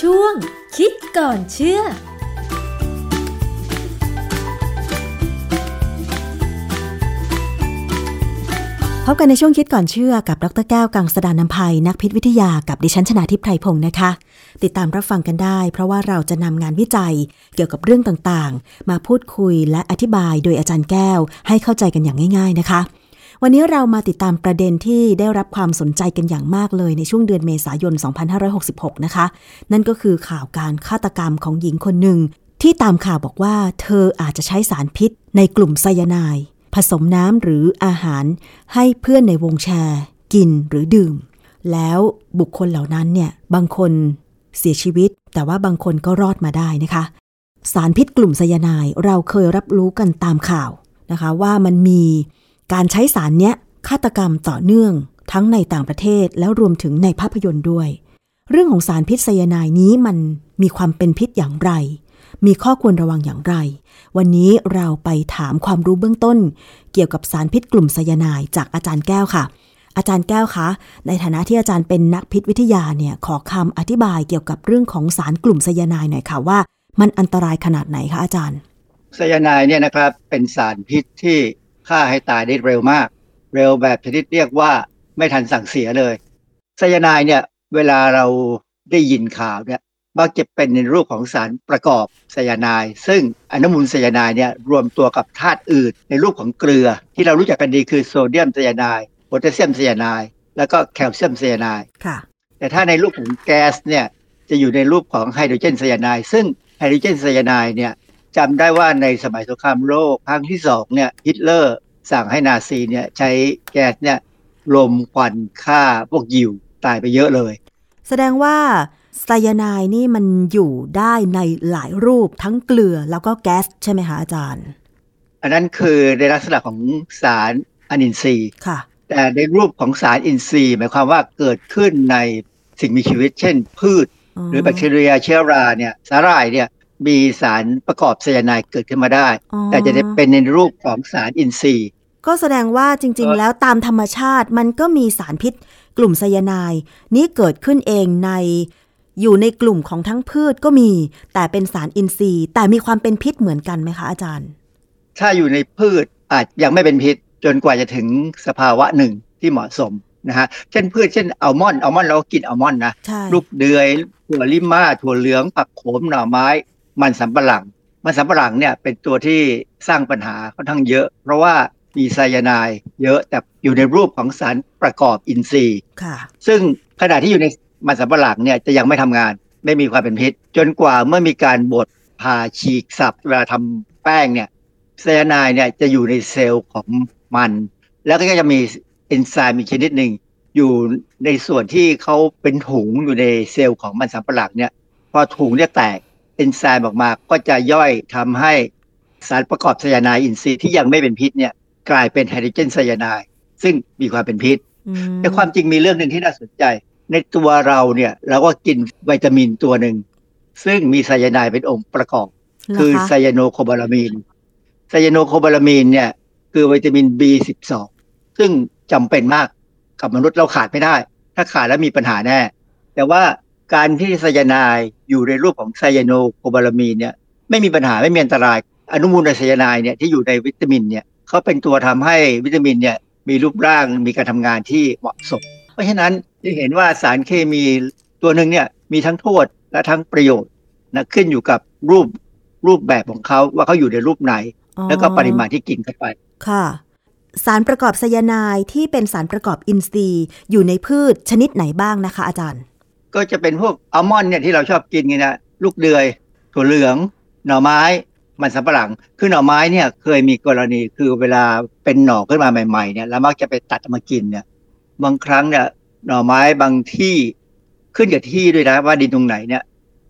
ช่วง คิดก่อนเชื่อพบกันในช่วงคิดก่อนเชื่อกับดรแก้วกังสดานนภัยนักพิษวิทยากับดิฉันชนาทิพไพรพงศ์นะคะ ติดตามรับฟังกันได้ เพราะว่าเราจะนำงานวิจัยเกี่ยวกับเรื่องต่างๆ มาพูดคุยและอธิบายโดยอาจารย์แก้วให้เข้าใจกันอย่างง่าย ๆ นะคะ วันนี้เรามาติดตามประเด็นที่ได้รับความสนใจกันอย่างมากเลยในช่วงเดือนเมษายน 2566 นะคะ นั่นก็คือข่าวการฆาตกรรมของหญิงคนหนึ่ง ที่ตามข่าวบอกว่าเธออาจจะใช้สารพิษในกลุ่มไซยาไนด์ผสมน้ำหรืออาหารให้เพื่อนในวงแชร์ กินหรือดื่ม แล้วบุคคลเหล่านั้นเนี่ยบางคนเสียชีวิต แต่ว่าบางคนก็รอดมาได้นะคะ สารพิษกลุ่มไซยาไนด์เราเคยรับรู้กันตามข่าวนะคะ ว่ามันมี การใช้สารเนี้ยฆาตกรรมต่อเนื่องทั้งในต่างประเทศแล้วรวมถึงในภาพยนตร์ด้วย เรื่องของสารพิษไซยาไนด์นี้มันมีความเป็นพิษอย่างไร มีข้อควรระวังอย่างไร วันนี้เราไปถามความรู้เบื้องต้น เกี่ยวกับสารพิษกลุ่มไซยาไนด์จากอาจารย์แก้วค่ะ อาจารย์แก้วคะ ในฐานะที่อาจารย์เป็นนักพิษวิทยาเนี่ยขอคำอธิบายเกี่ยวกับเรื่องของสารกลุ่มไซยาไนด์หน่อยค่ะว่า มันอันตรายขนาดไหนคะอาจารย์ไซยาไนด์เนี่ยนะครับเป็นสารพิษที่ ฆ่าให้ตายได้เร็วมาก เร็วแบบชนิดเรียกว่าไม่ทันสั่งเสียเลยไซยาไนด์เนี่ยเวลาเราได้ยินข่าวเนี่ยมักจะเป็นในรูปของสารประกอบไซยาไนด์ซึ่งอนุมูลไซยาไนด์เนี่ยรวมตัวกับธาตุอื่น ในรูปของเกลือ ที่เรารู้จักกันดีคือโซเดียมไซยาไนด์โพแทสเซียมไซยาไนด์แล้วก็แคลเซียมไซยาไนด์ค่ะแต่ถ้าในรูปของแก๊สเนี่ยจะอยู่ในรูปของไฮโดรเจนไซยาไนด์ซึ่งไฮโดรเจนไซยาไนด์เนี่ย จำได้ว่าในสมัยสงครามโลกครั้งที่สองเนี่ยฮิตเลอร์สั่งให้นาซีเนี่ยใช้แก๊สเนี่ยลมควันฆ่าพวกยิวตายไปเยอะเลย แสดงว่าไซยาไนด์นี่มันอยู่ได้ในหลายรูปทั้งเกลือแล้วก็แก๊สใช่ไหมคะอาจารย์ อันนั้นคือในลักษณะของสารอนินทรีย์ค่ะ แต่ในรูปของสารอินทรีย์หมายความว่าเกิดขึ้นในสิ่งมีชีวิต เช่น พืช หรือแบคทีเรียเชื้อราเนี่ยสาหร่ายเนี่ย มีสารประกอบไซยาไนด์เกิดขึ้นมาได้อ๋อแต่จะได้เป็นในรูปของสารอินทรีย์ ก็แสดงว่าจริง ๆ แล้วตามธรรมชาติมันก็มีสารพิษ กลุ่มไซยาไนด์นี้เกิดขึ้นเองในอยู่ในกลุ่มของทั้งพืชก็มี แต่เป็นสารอินทรีย์ แต่มีความเป็นพิษเหมือนกันไหมคะอาจารย์ ถ้าอยู่ในพืชอาจยังไม่เป็นพิษจนกว่าจะถึงสภาวะหนึ่งที่เหมาะสมนะฮะเช่นพืชเช่นอัลมอนด์อัลมอนด์เราก็กินอัลมอนด์นะใช่ลูกเดือยถั่วลิม่าถั่วเหลือง ผักโขมหน่อไม้ มันสำปะหลัง มันสำปะหลังเนี่ยเป็นตัวที่สร้างปัญหาค่อนข้างเยอะ เพราะว่ามีไซยาไนด์เยอะแต่อยู่ในรูปของสารประกอบอินทรีย์ค่ะซึ่งขณะที่อยู่ในมันสำปะหลังเนี่ยจะยังไม่ทำงานไม่มีความเป็นพิษ จนกว่าเมื่อมีการบดผ่าฉีกสับเวลาททำแป้งเนี่ยไซยาไนด์เนี่ยจะอยู่ในเซลล์ของมัน แล้วก็จะมีเอนไซม์อีกชนิดหนึ่งอยู่ในส่วนที่เขาเป็นถุงอยู่ในเซลล์ของมันสำปะหลังเนี่ยพอถุงเนี่ยแตกเอนไซม์ออกมาก็จะย่อยทำให้สารประกอบไซยาไนด์อินทรีย์ที่ยังไม่เป็นพิษเนี่ยกลายเป็นไฮโดรเจนไซยาไนด์ซึ่งมีความเป็นพิษอืมแต่ความจริงมีเรื่องหนึ่งที่น่าสนใจ ในตัวเราเนี่ยเราก็กินวิตามินตัวหนึ่ง ซึ่งมีไซยาไนด์เป็นองค์ประกอบเหรคือคะไซยาโนโคบาลามีนไซยาโนโคบาลามีนเนี่ยคือวิตามิน B12 ซึ่งจำเป็นมากกับมนุษย์เราขาดไม่ได้ ถ้าขาดแล้วมีปัญหาแน่ แต่ว่า การที่ไซยาไนด์อยู่ในรูปของไซยาโนโคบาลามีนเนี่ยไม่มีปัญหาไม่มีอันตราย อนุมูลไซยาไนด์เนี่ยที่อยู่ในวิตามินเนี่ยเขาเป็นตัวทำให้วิตามินเนี่ยมีรูปร่างมีการทำงานที่เหมาะสม เพราะฉะนั้นจะเห็นว่าสารเคมีตัวหนึ่งเนี่ยมีทั้งโทษและทั้งประโยชน์นะขึ้นอยู่กับรูปรูปแบบของเขาว่าเขาอยู่ในรูปไหนอ๋อแล้วก็ปริมาณที่กินเข้าไปค่ะ สารประกอบไซยาไนด์ที่เป็นสารประกอบอินทรีย์อยู่ในพืชชนิดไหนบ้างนะคะ อาจารย์ ก็จะเป็นพวกอัลมอนด์เนี่ยที่เราชอบกินไงนะลูกเดือย ถั่วเหลือง หน่อไม้ มันสำปะหลัง คือหน่อไม้เนี่ยเคยมีกรณีคือเวลาเป็นหน่อขึ้นมาใหม่ๆเนี่ยแล้วมักจะไปตัดมากินเนี่ยบางครั้งเนี่ยหน่อไม้บางที่ขึ้นกับที่ด้วยนะว่าดินตรงไหนเนี่ย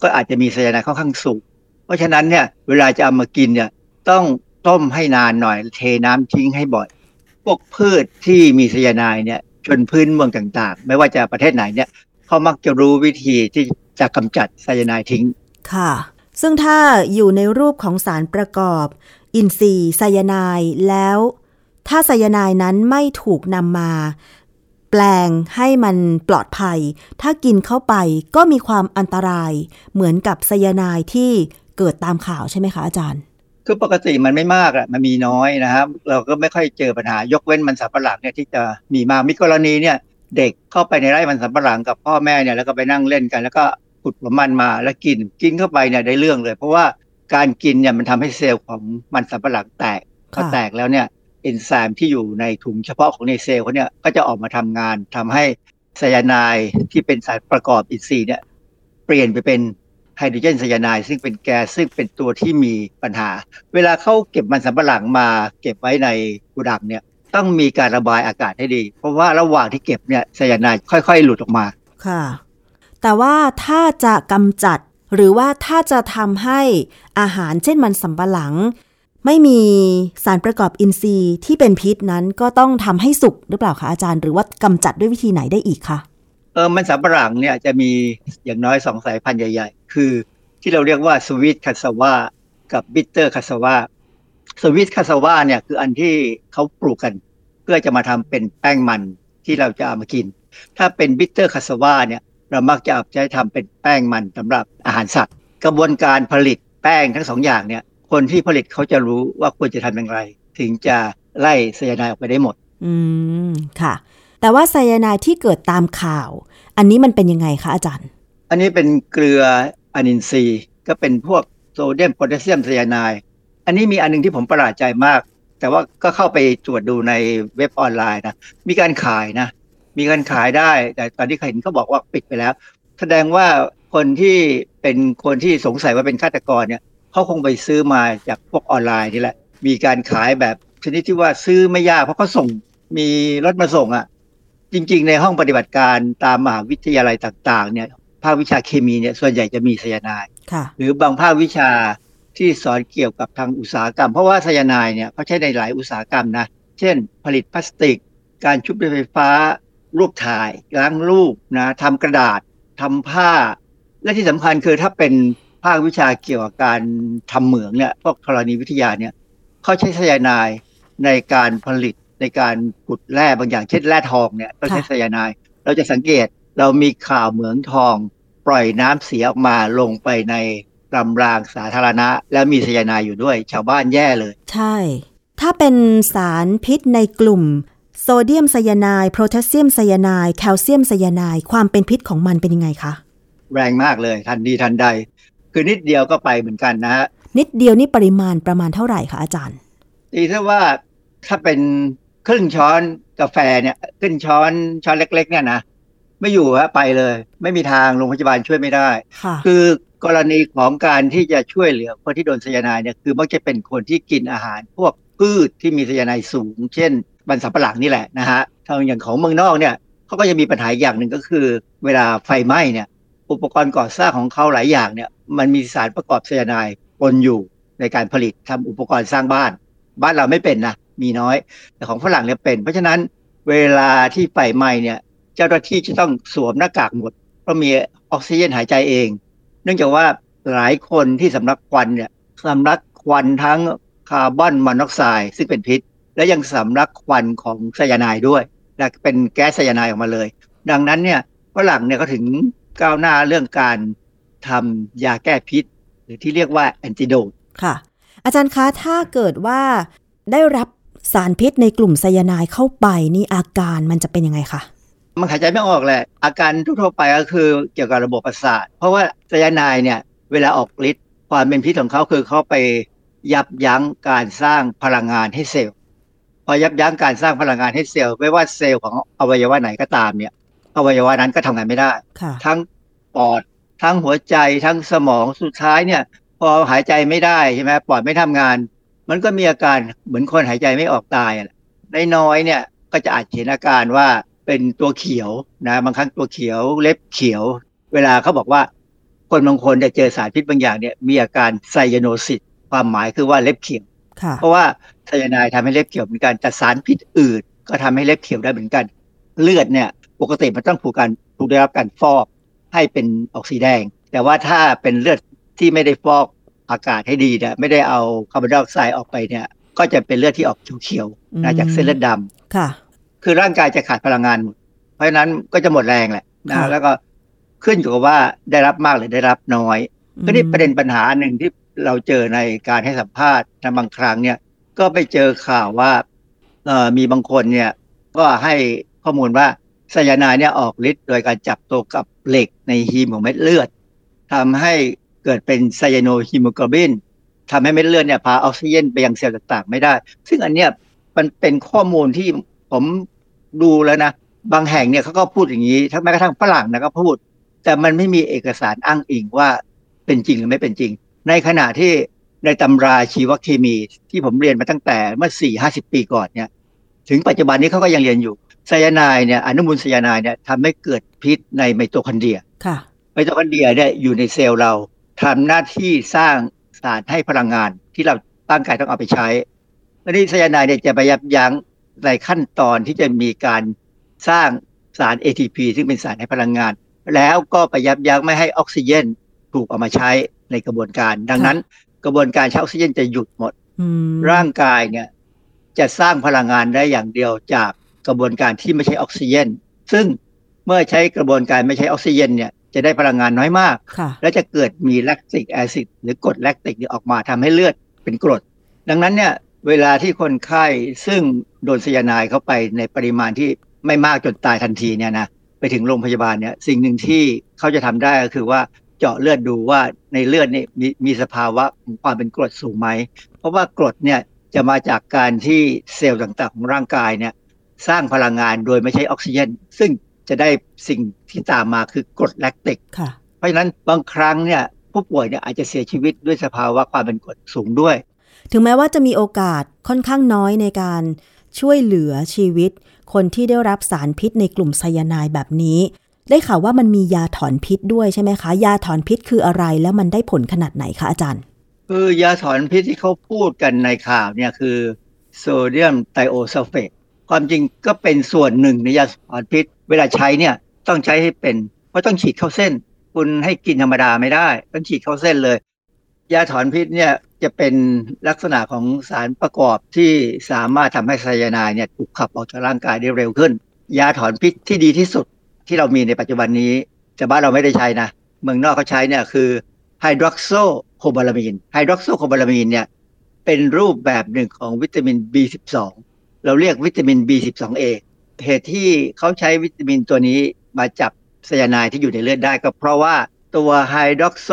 ก็อาจจะมีไซยาไนด์ค่อนข้างสูงเพราะฉะนั้นเนี่ยเวลาจะเอามากินเนี่ยต้องต้มให้นานหน่อยเทน้ำทิ้งให้บ่อยพวกพืชที่มีไซยาไนด์เนี่ยชนพื้นเมืองต่างๆ ไม่ว่าจะประเทศไหนเนี่ย เขามักจะรู้วิธีที่จะกำจัดไซยาไนด์ทิ้ง ค่ะ ซึ่งถ้าอยู่ในรูปของสารประกอบ อินทรีย์ไซยาไนด์แล้ว ถ้าไซยาไนด์นั้นไม่ถูกนำมา แปลงให้มันปลอดภัย ถ้ากินเข้าไปก็มีความอันตรายเหมือนกับไซยาไนด์ที่เกิดตามข่าวใช่ไหมคะอาจารย์คือปกติมันไม่มากอะมันมีน้อยนะครับ เราก็ไม่ค่อยเจอปัญหายกเว้นมันสำปะหลังเนี่ยที่จะมีมากมีกรณีเนี่ย เด็กเข้าไปในไร่มันสำปะหลังกับพ่อแม่เนี่ยแล้วก็ไปนั่งเล่นกัน แล้วก็ขุดหัวมันมาแล้วกินกินเข้าไปเนี่ยได้เรื่องเลย เพราะว่าการกินเนี่ยมันทำให้เซลล์ของมันสำปะหลังแตกพอค่ะแตกแล้วเนี่ยเอนไซม์ที่อยู่ในถุงเฉพาะของในเซลล์เขาเนี่ยก็จะออกมาทำงานทำให้ไซยาไนด์ที่เป็นสารประกอบอินทรีย์เนี่ยเปลี่ยนไปเป็นไฮโดรเจนไซยาไนด์ซึ่งเป็นแก๊สซึ่งเป็นตัวที่มีปัญหา เวลาเขาเก็บมันสำปะหลังมาเก็บไว้ในโกดังเนี่ย ต้องมีการระบายอากาศให้ดี เพราะว่าระหว่างที่เก็บเนี่ยไซยาไนด์ค่อย ๆ หลุดออกมาค่ะ แต่ว่าถ้าจะกำจัดหรือว่าถ้าจะทำให้อาหารเช่นมันสำปะหลัง ไม่มีสารประกอบอินทรีย์ที่เป็นพิษนั้นก็ต้องทำให้สุกหรือเปล่าคะอาจารย์ หรือว่ากำจัดด้วยวิธีไหนได้อีกคะเออมันสำปะหลังเนี่ยจะมีอย่างน้อยสองสายพันธุ์ใหญ่ ๆ คือที่เราเรียกว่าสวีทคาสวากับบิ t เตอร์คาสวา สวีทคาสวาเนี่ยคืออันที่เขาปลูกกัน เพื่อจะมาทำเป็นแป้งมันที่เราจะเอามากิน ถ้าเป็นบิ t เตอร์คาสวาเนี่ยเรามักจะเอาใช้ทำเป็นแป้งมันสำหรับอาหารสัตว์ กระบวนการผลิตแป้งทั้งสองอย่างเนี่ยคนที่ผลิตเขาจะรู้ว่าควรจะทำอย่างไร ถึงจะไล่ไซยาไนด์ออกไปได้หมด อืมค่ะ แต่ว่าไซยาไนด์ที่เกิดตามข่าว อันนี้มันเป็นยังไงคะอาจารย์ อันนี้เป็นเกลืออนินทรีย์ก็เป็นพวกโซเดียมโพแทสเซียมไซยาไนด์ อันนี้มีอันหนึงที่ผมประหลาดใจมาก แต่ว่าก็เข้าไปตรวจดูในเว็บออนไลน์นะมีการขายนะ มีการขายได้ แต่ตอนที่เห็นเขาบอกว่าปิดไปแล้ว แสดงว่าคนที่เป็นคนที่สงสัยว่าเป็นฆาตกรเนี่ยเขาคงไปซื้อมาจากพวกออนไลน์นี่แหละ มีการขายแบบชนิดที่ว่าซื้อไม่ยากเพราะเขาส่งมีรถมาส่งอะ่ะ จริง ๆ ในห้องปฏิบัติการตามมหาวิทยาลัยต่าง ๆ เนี่ย ภาควิชาเคมีเนี่ยส่วนใหญ่จะมีไซยาไนด์ค่ะหรือบางภาควิชา ที่สอนเกี่ยวกับทางอุตสาหกรรม เพราะว่าไซยาไนด์เนี่ยเขาใช้ในหลายอุตสาหกรรมนะ เช่น ผลิตพลาสติก การชุบด้วยไฟฟ้า รูปถ่าย ล้างรูปนะทำกระดาษทำผ้า และที่สำคัญคือถ้าเป็นภาควิชาเกี่ยวกับการทำเหมืองเนี่ยพวกธรณีวิทยาเนี่ยเขาใช้ไซยาไนด์ในการผลิตในการขุดแร่บางอย่างเช่นแร่ทองเนี่ยก็ใช้ไซยาไนด์เราจะสังเกตเรามีข่าวเหมืองทอง ปล่อยน้ำเสียออกมาลงไปใน ลำรางสาธารณะ แล้วมีไซยาไนด์อยู่ด้วย ชาวบ้านแย่เลย ใช่ ถ้าเป็นสารพิษในกลุ่ม โซเดียมไซยาไนด์โพแทสเซียมไซยาไนด์แคลเซียมไซยาไนด์ความเป็นพิษของมันเป็นยังไงคะ แรงมากเลย ทันดีทันใด คือนิดเดียวก็ไปเหมือนกันนะฮะนิดเดียวนี่ปริมาณประมาณเท่าไหร่คะอาจารย์ตีถ้าว่าถ้าเป็นครึ่งช้อนกาแฟเนี่ยครึ่งช้อนช้อนเล็ก ๆ เนี่ยนะไม่อยู่ฮะไปเลย ไม่มีทางโรงพยาบาลช่วยไม่ได้ค่ะคือ กรณีของการที่จะช่วยเหลือคนที่โดนไซยาไนด์เนี่ยคือมักจะเป็นคนที่กินอาหาร พวกพืชที่มีไซยาไนด์สูง เช่นมันสำปะหลังนี่แหละนะฮะทางอย่างของเมืองนอกเนี่ยเขาก็จะมีปัญหาอย่างหนึ่งก็คือ เวลาไฟไหม้เนี่ยอุปกรณ์ก่อสร้างของเขาหลายอย่างเนี่ยมันมีสารประกอบไซยาไนด์ปนอยู่ในการผลิตทำอุปกรณ์สร้างบ้าน บ้านเราไม่เป็นนะมีน้อย แต่ของฝรั่งเนี่ยเป็น เพราะฉะนั้นเวลาที่ไฟไหม้เนี่ยเจ้าหน้าที่จะต้องสวมหน้ากากหมดเพราะมีออกซิเจนหายใจเอง เนื่องจากว่าหลายคนที่สำลักควันเนี่ยสำลักควันทั้งคาร์บอนมอนอกไซด์ซึ่งเป็นพิษ และยังสำลักควันของไซยาไนด์ด้วยและเป็นแก๊สไซยาไนด์ออกมาเลย ดังนั้นเนี่ยฝรั่งเนี่ยเขาถึงก้าวหน้าเรื่องการทำยาแก้พิษ หรือที่เรียกว่าแอนติโดดค่ะ อาจารย์คะถ้าเกิดว่าได้รับสารพิษในกลุ่มไซยาไนด์เข้าไปนี่อาการมันจะเป็นยังไงคะ มันหายใจไม่ออกแหละ อาการทั่วๆไปก็คือเกี่ยวกับระบบประสาท เพราะว่าไซยาไนด์เนี่ยเวลาออกฤทธิ์ความเป็นพิษของเขาคือเขาไปยับยั้งการสร้างพลังงานให้เซลล์ พอยับยั้งการสร้างพลังงานให้เซลล์ไม่ว่าเซลล์ของอวัยวะไหนก็ตามเนี่ยอวัยวะนั้นก็ทำงานไม่ได้ค่ะทั้งปอดทั้งหัวใจทั้งสมองสุดท้ายเนี่ย พอหายใจไม่ได้ใช่ไหมปอดไม่ทำงาน มันก็มีอาการเหมือนคนหายใจไม่ออกตายอะในน้อยๆเนี่ยก็จะอาจเห็นอาการว่า เป็นตัวเขียวนะบางครั้งตัวเขียวเล็บเขียว เวลาเขาบอกว่าคนบางคนจะเจอสารพิษบางอย่างเนี่ยมีอาการไซยาโนซิสความหมายคือว่าเล็บเขียวค่ะเพราะว่าไซยาไนด์ทำให้เล็บเขียวเหมือนกันแต่สารพิษอื่น ก็ทำให้เล็บเขียวได้เหมือนกัน เลือดเนี่ยปกติมันต้องถูกการถูกได้รับการฟอกให้เป็นออกสีแดง แต่ว่าถ้าเป็นเลือดที่ไม่ได้ฟอกอากาศให้ดีเนี่ยไม่ได้เอาคาร์บอนไดออกไซด์ออกไปเนี่ย ก็จะเป็นเลือดที่ออกเขียวๆนะจากเส้นเลือดดำค่ะ คือร่างกายจะขาดพลังงานหมดราะฉะนั้นก็จะหมดแรงแหละนะค่ะแล้วก็ขึ้นอยู่กับว่าได้รับมากหรือได้รับน้อย ก็นี่ประเด็นปัญหาหนึ่งที่เราเจอในการให้สัมภาษณ์นะบางครั้งเนี่ย ก็ไปเจอข่าวว่าเอ่อมีบางคนเนี่ย ก็ให้ข้อมูลว่าไซยาไนด์เนี่ยออกฤทธิ์โดยการจับตัวกับเหล็กในฮีมของเม็ดเลือดทำให้เกิดเป็นไซยาโนฮีโมโกลบินทำให้เม็ดเลือดเนี่ยพาออกซิเจนไปยังเซลล์ต่างๆ ไม่ได้ ซึ่งอันเนี้ยมันเป็นข้อมูลที่ ผมดูแล้วนะ บางแห่งเนี่ยเขาก็พูดอย่างนี้ทั้งแม้กระทั่งฝรั่งนะก็พูด แต่มันไม่มีเอกสารอ้างอิงว่าเป็นจริงหรือไม่เป็นจริง ในขณะที่ในตำราชีวเคมีที่ผมเรียนมาตั้งแต่เมื่อสี่ห้าสิบปีก่อนเนี่ย ถึงปัจจุบันนี้เขาก็ยังเรียนอยู่ไซยาไนด์เนี่ยอนุมูลไซยาไนด์เนี่ยทำให้เกิดพิษในไมโตคอนเดรียค่ะไมโตคอนเดรียเนี่ยอยู่ในเซลล์เราทำหน้าที่สร้างสารให้พลังงานที่เราร่างกายต้องเอาไปใช้และนี่ไซยาไนด์เนี่ยจะไปยับยั้ง ในขั้นตอนที่จะมีการสร้างสาร ATP ซึ่งเป็นสารให้พลังงาน แล้วก็ไปยับยั้งไม่ให้ออกซิเจนถูกเอามาใช้ในกระบวนการ ดังนั้นกระบวนการใช้ออกซิเจนจะหยุดหมดอืมร่างกายเนี่ยจะสร้างพลังงานได้อย่างเดียวจากกระบวนการที่ไม่ใช่ออกซิเจน ซึ่งเมื่อใช้กระบวนการไม่ใช้ออกซิเจนเนี่ยจะได้พลังงานน้อยมากค่ะและจะเกิดมีแลคติกแอซิดหรือกรดแลคติกเนี่ยออกมาทำให้เลือดเป็นกรด ดังนั้นเนี่ย เวลาที่คนไข้ซึ่งโดนไซยาไนด์เข้าไปในปริมาณที่ไม่มากจนตายทันทีเนี่ยนะไปถึงโรงพยาบาลเนี่ยสิ่งหนึ่งที่เขาจะทำได้ก็คือว่าเจาะเลือดดูว่าในเลือดนี่มีมีสภาวะของความเป็นกรดสูงไหม เพราะว่ากรดเนี่ยจะมาจากการที่เซลล์ต่างๆ ของร่างกายเนี่ยสร้างพลังงานโดยไม่ใช้ออกซิเจนซึ่งจะได้สิ่งที่ตามมาคือกรดแลคติกค่ะเพราะฉะนั้นบางครั้งเนี่ยผู้ป่วยเนี่ยอาจจะเสียชีวิตด้วยสภาวะความเป็นกรดสูงด้วย ถึงแม้ว่าจะมีโอกาสค่อนข้างน้อยในการช่วยเหลือชีวิต คนที่ได้รับสารพิษในกลุ่มไซยาไนด์แบบนี้ ได้ข่าวว่ามันมียาถอนพิษด้วยใช่ไหมคะ ยาถอนพิษคืออะไรแล้วมันได้ผลขนาดไหนคะอาจารย์คือยาถอนพิษที่เขาพูดกันในข่าวเนี่ยคือโซเดียมไทโอซัลเฟตความจริงก็เป็นส่วนหนึ่งในยาถอนพิษ เวลาใช้เนี่ยต้องใช้ให้เป็น เพราะต้องฉีดเข้าเส้น คุณให้กินธรรมดาไม่ได้ ต้องฉีดเข้าเส้นเลย ยาถอนพิษเนี่ย จะเป็นลักษณะของสารประกอบที่สามารถทำให้ไซยาไนด์เนี่ยถูกขับออกจากร่างกายได้เร็วขึ้น ยาถอนพิษที่ดีที่สุดที่เรามีในปัจจุบันนี้แต่บ้านเราไม่ได้ใช้นะ เมืองนอกเขาใช้เนี่ยคือไฮดรอกโซโคบาลามีนไฮดรอกโซโคบาลามีนเนี่ยเป็นรูปแบบหนึ่งของวิตามิน B12 เราเรียกวิตามิน B12A เหตุที่เขาใช้วิตามินตัวนี้มาจับไซยาไนด์ที่อยู่ในเลือดได้ก็เพราะว่าตัวไฮดรอกโซ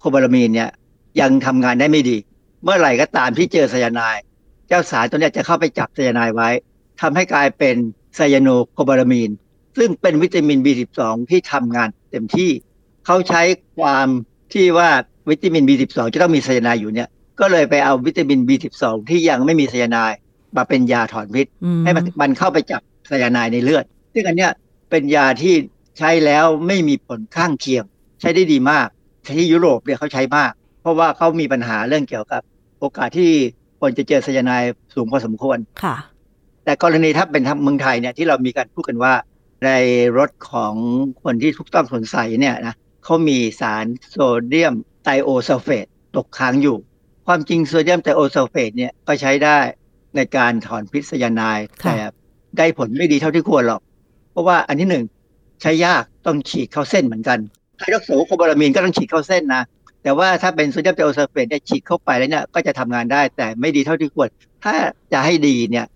โคบาลามีนเนี่ย ยังทำงานได้ไม่ดี เมื่อไหร่ก็ตามที่เจอไซยาไนด์เจ้าสารตัวเนี้ยจะเข้าไปจับไซยาไนด์ไว้ทำให้กลายเป็นไซยาโนโคบาลามีน ซึ่งเป็นวิตามิน B12 ที่ทำงานเต็มที่ เขาใช้ความที่ว่าวิตามิน B12 จะต้องมีไซยาไนด์อยู่เนี่ยก็เลยไปเอาวิตามิน B12 ที่ยังไม่มีไซยาไนด์มาเป็นยาถอนพิษอืมให้มันมันเข้าไปจับไซยาไนด์ในเลือด ซึ่งอันเนี้ยเป็นยาที่ใช้แล้วไม่มีผลข้างเคียง ใช้ได้ดีมาก ที่ยุโรปเนี่ยเขาใช้มากเพ ราะว่าเขามีปัญหาเรื่องเกี่ยวกับ โอกาสที่คนจะเจอไซยาไนด์สูงพอสมควรค่ะ แต่กรณีถ้าเป็นทางเมืองไทยเนี่ยที่เรามีการพูดกันว่า ในรถของคนที่ถูกต้องสงสัยเนี่ยนะเขามีสารโซเดียมไทโอซัลเฟตตกค้างอยู่ ความจริงโซเดียมไทโอซัลเฟตเนี่ยก็ใช้ได้ในการถอนพิษไซยาไนด์ค่ะแต่ได้ผลไม่ดีเท่าที่ควรหรอก เพราะว่าอันที่หนึ่งใช้ยากต้องฉีดเข้าเส้นเหมือนกันไฮดรอกโซโคบาลามีนก็ต้องฉีดเข้าเส้นนะ แต่ว่าถ้าเป็นโซเดียมไทโอซัลเฟตเนี่ยฉีดเข้าไปแล้วเนี่ยก็จะทำงานได้แต่ไม่ดีเท่าที่ควร ถ้าจะให้ดีเนี่ย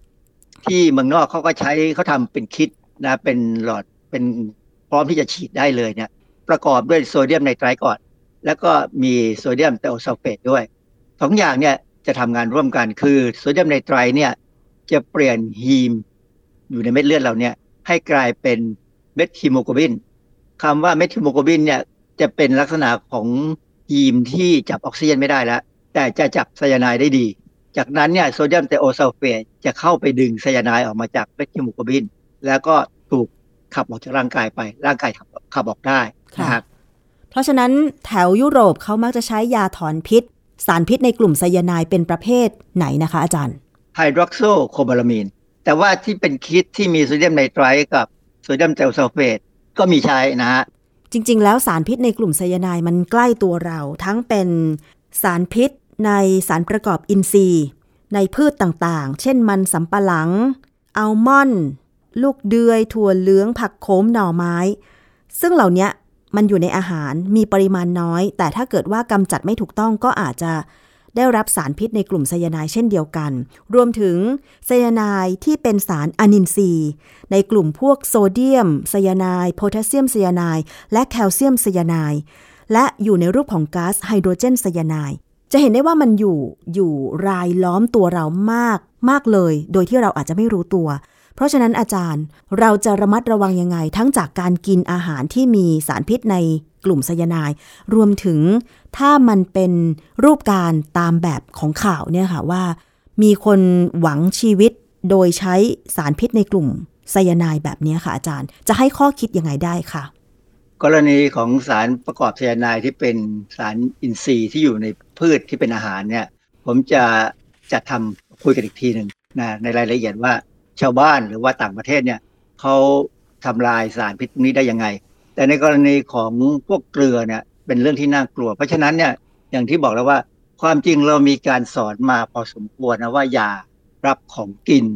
ที่เมืองนอกเขาก็ใช้เขาทำเป็น kit นะเป็นหลอดเป็นพร้อมที่จะฉีดได้เลยเนี่ย ประกอบด้วยโซเดียมไนไตรท์ก่อน แล้วก็มีโซเดียมไทโอซัลเฟตด้วยสองอย่างเนี่ยจะทำงานร่วมกันคือโซเดียมไนไตรท์เนี่ย จะเปลี่ยนฮีมอยู่ในเม็ดเลือดเราเนี่ย ให้กลายเป็นเม็ดฮีโมโกลบินคำว่าเม็ดฮีโมโกลบินเนี่ยจะเป็นลักษณะของ ฮีมที่จับออกซิเจนไม่ได้แล้ว แต่จะจับไซยาไนด์ได้ดี จากนั้นเนี่ยโซเดียมไทโอซัลเฟตจะเข้าไปดึงไซยาไนด์ออกมาจากเมทฮีโมโกลบิน แล้วก็ถูกขับออกจากร่างกายไป ร่างกายขับขับออกได้นะครับเพราะฉะนั้นแถวยุโรปเขามักจะใช้ยาถอนพิษ สารพิษในกลุ่มไซยาไนด์เป็นประเภทไหนนะคะอาจารย์ไฮดรอกโซโคบาลามีนแต่ว่าที่เป็น kit ที่มีโซเดียมไนไตรท์กับโซเดียมไทโอซัลเฟตก็มีใช้นะฮะ จริง ๆ แล้วสารพิษในกลุ่มไซยาไนด์มันใกล้ตัวเรา ทั้งเป็นสารพิษในสารประกอบอินทรีย์ ในพืชต่างๆ เช่นมันสำปะหลัง อัลมอนด์ลูกเดือย ถั่วเหลือง ผักโขมหน่อไม้ ซึ่งเหล่านี้มันอยู่ในอาหารมีปริมาณน้อย แต่ถ้าเกิดว่ากำจัดไม่ถูกต้องก็อาจจะ ได้รับสารพิษในกลุ่มไซยาไนด์เช่นเดียวกัน รวมถึงไซยาไนด์ที่เป็นสารอนินทรีย์ ในกลุ่มพวกโซเดียมไซยาไนด์โพแทสเซียมไซยาไนด์และแคลเซียมไซยาไนด์และอยู่ในรูปของก๊าซไฮโดรเจนไซยาไนด์จะเห็นได้ว่ามันอยู่อยู่รายล้อมตัวเรามากมากเลย โดยที่เราอาจจะไม่รู้ตัว เพราะฉะนั้นอาจารย์เราจะระมัดระวังยังไง ทั้งจากการกินอาหารที่มีสารพิษใน กลุ่มไซยาไนด์รวมถึงถ้ามันเป็นรูปการตามแบบของข่าวเนี่ยค่ะว่า มีคนหวังชีวิตโดยใช้สารพิษในกลุ่มไซยาไนด์แบบนี้ค่ะอาจารย์ จะให้ข้อคิดยังไงได้ค่ะ กรณีของสารประกอบไซยาไนด์ที่เป็นสารอินทรีย์ที่อยู่ในพืชที่เป็นอาหารเนี่ย ผมจะจะทำคุยกันอีกทีหนึ่งนะในรายละเอียดว่าชาวบ้านหรือว่าต่างประเทศเนี่ยเขาทำลายสารพิษนี้ได้ยังไง แต่ในกรณีของพวกเกลือเนี่ยเป็นเรื่องที่น่ากลัว เพราะฉะนั้นเนี่ยอย่างที่บอกแล้วว่า ความจริงเรามีการสอนมาพอสมควรนะว่าอย่ารับของกิน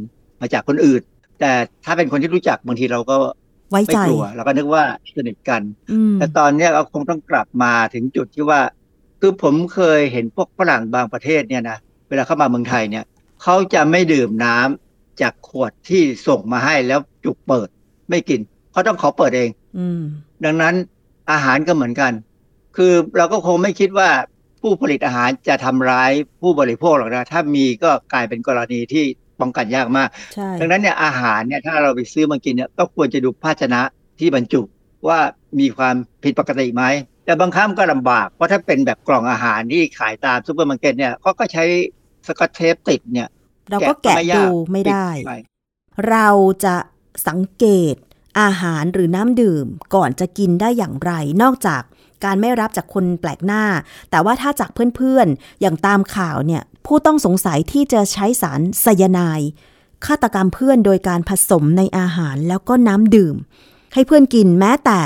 มาจากคนอื่น แต่ถ้าเป็นคนที่รู้จักบางทีเราก็ไว้ไม่ใจกลัวเราก็นึกว่าสนิทกันอืมแต่ตอนเนี้ยเราคงต้องกลับมาถึงจุดที่ว่า คือผมเคยเห็นพวกฝรั่งบางประเทศเนี่ยนะเวลาเข้ามาเมืองไทยเนี่ยเขาจะไม่ดื่มน้ำจากขวดที่ส่งมาให้แล้วจุกเปิดไม่กินเขาต้องขอเปิดเอง อืม ดังนั้นอาหารก็เหมือนกัน คือเราก็คงไม่คิดว่าผู้ผลิตอาหารจะทำร้ายผู้บริโภคหรอกนะ ถ้ามีก็กลายเป็นกรณีที่ป้องกันยากมากใช่ดังนั้นเนี่ยอาหารเนี่ยถ้าเราไปซื้อมากินเนี่ยก็ควรจะดูภาชนะที่บรรจุว่ามีความผิดปกติไหม แต่บางครั้งก็ลำบาก เพราะถ้าเป็นแบบกล่องอาหารที่ขายตามซูเปอร์มาร์เก็ตเนี่ยเขาก็ใช้สกอตเทปติดเนี่ย เราก็แกะไม่ยาดูไม่ได้ปิปเราจะสังเกต อาหารหรือน้ำดื่มก่อนจะกินได้อย่างไร นอกจากการไม่รับจากคนแปลกหน้า แต่ว่าถ้าจากเพื่อนๆ อย่างตามข่าวเนี่ย ผู้ต้องสงสัยที่จะใช้สารไซยาไนด์ฆาตกรรมเพื่อนโดยการผสมในอาหารแล้วก็น้ำดื่ม ให้เพื่อนกินแม้แต่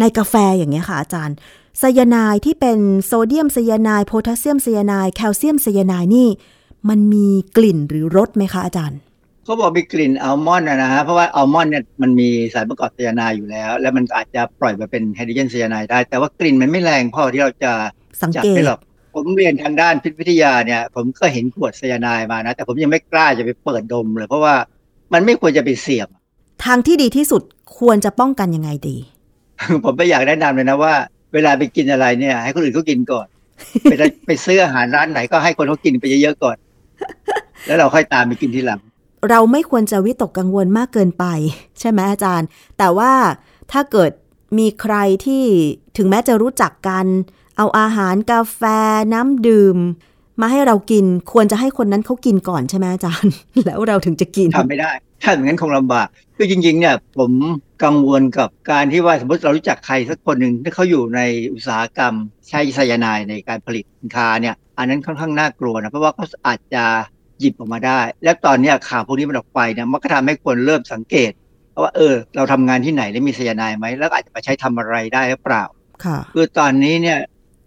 ในกาแฟอย่างเงี้ยค่ะอาจารย์ไซยาไนด์ที่เป็นโซเดียมไซยาไนด์โพแทสเซียมไซยาไนด์แคลเซียมไซยาไนด์นี่ มันมีกลิ่นหรือรสไหมคะอาจารย์ เขาบอกมีกลิ่นอัลมอนด์นะนะฮะเพราะว่าอัลมอนด์เนี่ยมันมีสารประกอบไซยาไนด์อยู่แล้ว แล้วมันอาจจะปล่อยมาเป็นไฮโดรเจนไซยาไนด์ได้ แต่ว่ากลิ่นมันไม่แรงพอที่เราจะสังจับเกตได้หรอกผมเรียนทางด้านพิษวิทยาเนี่ย ผมก็เห็นขวดไซยาไนด์มานะ แต่ผมยังไม่กล้าจะไปเปิดดมเลย เพราะว่ามันไม่ควรจะไปเสี่ยงทางที่ดีที่สุดควรจะป้องกันยังไงดี ผมไม่อยากแนะนำเลยนะว่า เวลาไปกินอะไรเนี่ย ให้คนอื่นเขากินก่อนไปได้ไปซื้ออาหารร้านไหนก็ให้คนเขากินไปเยอะๆก่อน แล้วเราค่อยตามไปกินทีหลัง เราไม่ควรจะวิตกกังวลมากเกินไป ใช่ไหมอาจารย์ แต่ว่าถ้าเกิดมีใครที่ถึงแม้จะรู้จักกัน เอาอาหารกาแฟน้ำดื่ม มาให้เรากินควรจะให้คนนั้นเขากินก่อนใช่ไหมอาจารย์ แล้วเราถึงจะกินทำไม่ได้ ถ้าอย่างนั้นคงลำบากคือจริงๆเนี่ยผมกังวลกับการที่ว่าสมมติเรารู้จักใครสักคนหนึ่งที่เขาอยู่ในอุตสาหกรรม ใช้ไซยาไนในการผลิตสินค้าเนี่ยอันนั้นค่อนข้างน่ากลัวนะเพราะว่าเขาอาจจะ หยิบออกมาได้ แล้วตอนเนี้ยข่าวพวกนี้มันออกไปเนี่ยมันก็ทำให้คนเริ่มสังเกตว่าเออ เราทำงานที่ไหนแล้วมีไซยาไนด์ไหมแล้วอาจจะมาใช้ทำอะไรได้หรือเปล่าค่ะคือตอนนี้เนี่ย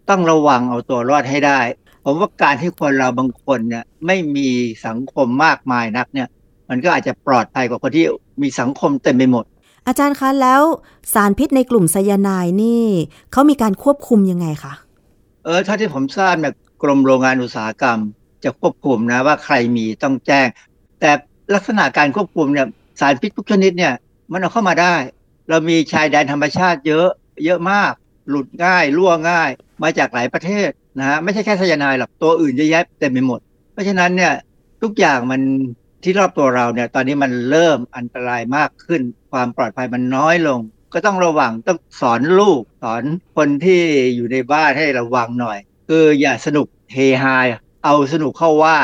ต้องระวังเอาตัวรอดให้ได้ ผมว่าการที่คนเราบางคนเนี่ยไม่มีสังคมมากมายนักเนี่ย มันก็อาจจะปลอดภัยกว่าคนที่มีสังคมเต็มไปหมด อาจารย์คะแล้วสารพิษในกลุ่มไซยาไนด์นี่เขามีการควบคุมยังไงคะเออถ้าที่ผมทราบเนี่ยกรมโรงงานอุตสาหกรรม จะควบคุมนะว่าใครมีต้องแจ้ง แต่ลักษณะการควบคุมเนี่ยสารพิษทุกชนิดเนี่ยมันเอาเข้ามาได้ เรามีชายแดนธรรมชาติเยอะเยอะมาก หลุดง่ายรั่วง่าย มาจากหลายประเทศนะฮะไม่ใช่แค่ไซยาไนด์หรอกตัวอื่นเยอะแยะเต็มไปหมด เพราะฉะนั้นเนี่ยทุกอย่างมันที่รอบตัวเราเนี่ยตอนนี้มันเริ่มอันตรายมากขึ้น ความปลอดภัยมันน้อยลง ก็ต้องระวังต้องสอนลูก สอนคนที่อยู่ในบ้านให้ระวังหน่อยคืออย่าสนุกเฮฮา เอาสนุกเข้าว่า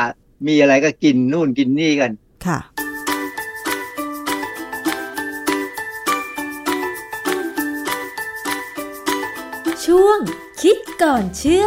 มีอะไรก็กินนู่นกินนี่กัน ค่ะ ช่วงคิดก่อนเชื่อ